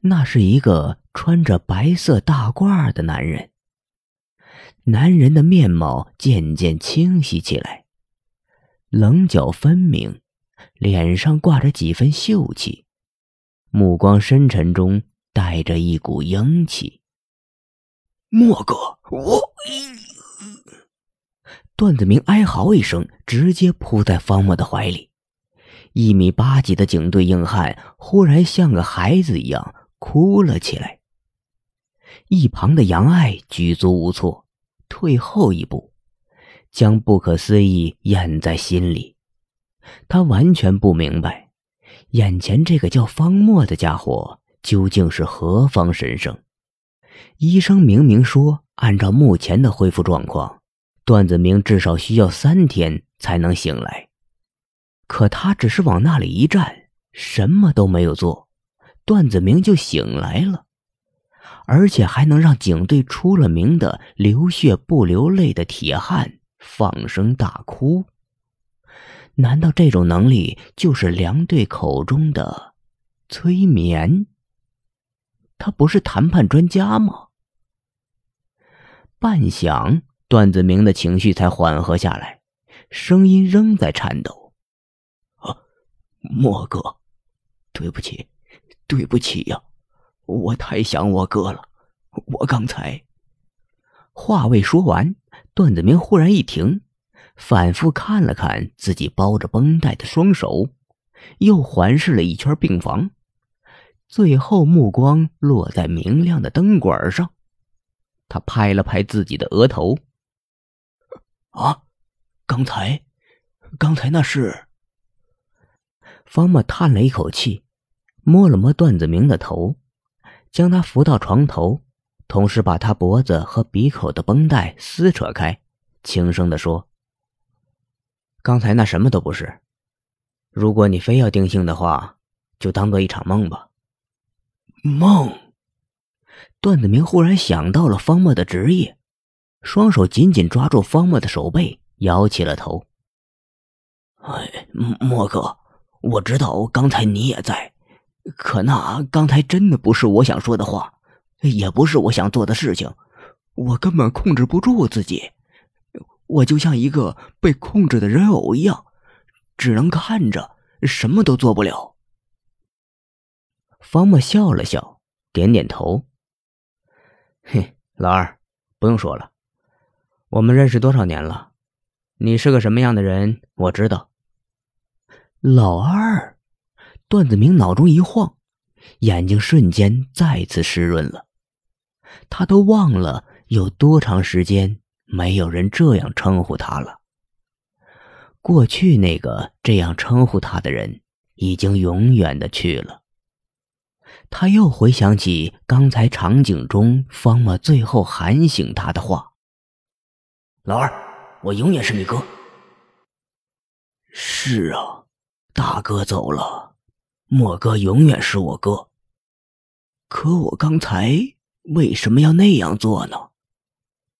那是一个穿着白色大褂的男人。男人的面貌渐渐清晰起来，棱角分明，脸上挂着几分秀气，目光深沉中带着一股英气。莫哥，我……段子明哀嚎一声，直接扑在方墨的怀里。一米八几的警队硬汉忽然像个孩子一样哭了起来。一旁的杨爱举足无措。退后一步，将不可思议咽在心里。他完全不明白，眼前这个叫方墨的家伙究竟是何方神圣。医生明明说，按照目前的恢复状况，段子明至少需要三天才能醒来。可他只是往那里一站，什么都没有做，段子明就醒来了。而且还能让警队出了名的流血不流泪的铁汉放声大哭，难道这种能力就是梁队口中的催眠？他不是谈判专家吗？半晌，段子明的情绪才缓和下来，声音仍在颤抖：“啊，莫哥，对不起，对不起呀。”我太想我哥了，我刚才……话未说完，段子明忽然一停，反复看了看自己包着绷带的双手，又环视了一圈病房，最后目光落在明亮的灯管上。他拍了拍自己的额头：“啊，刚才，刚才那是……”方默叹了一口气，摸了摸段子明的头。将他扶到床头，同时把他脖子和鼻口的绷带撕扯开，轻声的说：“刚才那什么都不是。如果你非要定性的话，就当做一场梦吧。”梦。段子明忽然想到了方墨的职业，双手紧紧抓住方墨的手背，摇起了头。“哎，莫哥，我知道刚才你也在。”可那刚才真的不是我想说的话，也不是我想做的事情，我根本控制不住自己，我就像一个被控制的人偶一样，只能看着，什么都做不了。方墨笑了笑，点点头：“嘿，老二，不用说了，我们认识多少年了？你是个什么样的人，我知道。”老二。段子明脑中一晃，眼睛瞬间再次湿润了。他都忘了有多长时间没有人这样称呼他了。过去那个这样称呼他的人，已经永远的去了。他又回想起刚才场景中方默最后喊醒他的话：“老二，我永远是你哥。”是啊，大哥走了。莫哥永远是我哥。可我刚才为什么要那样做呢？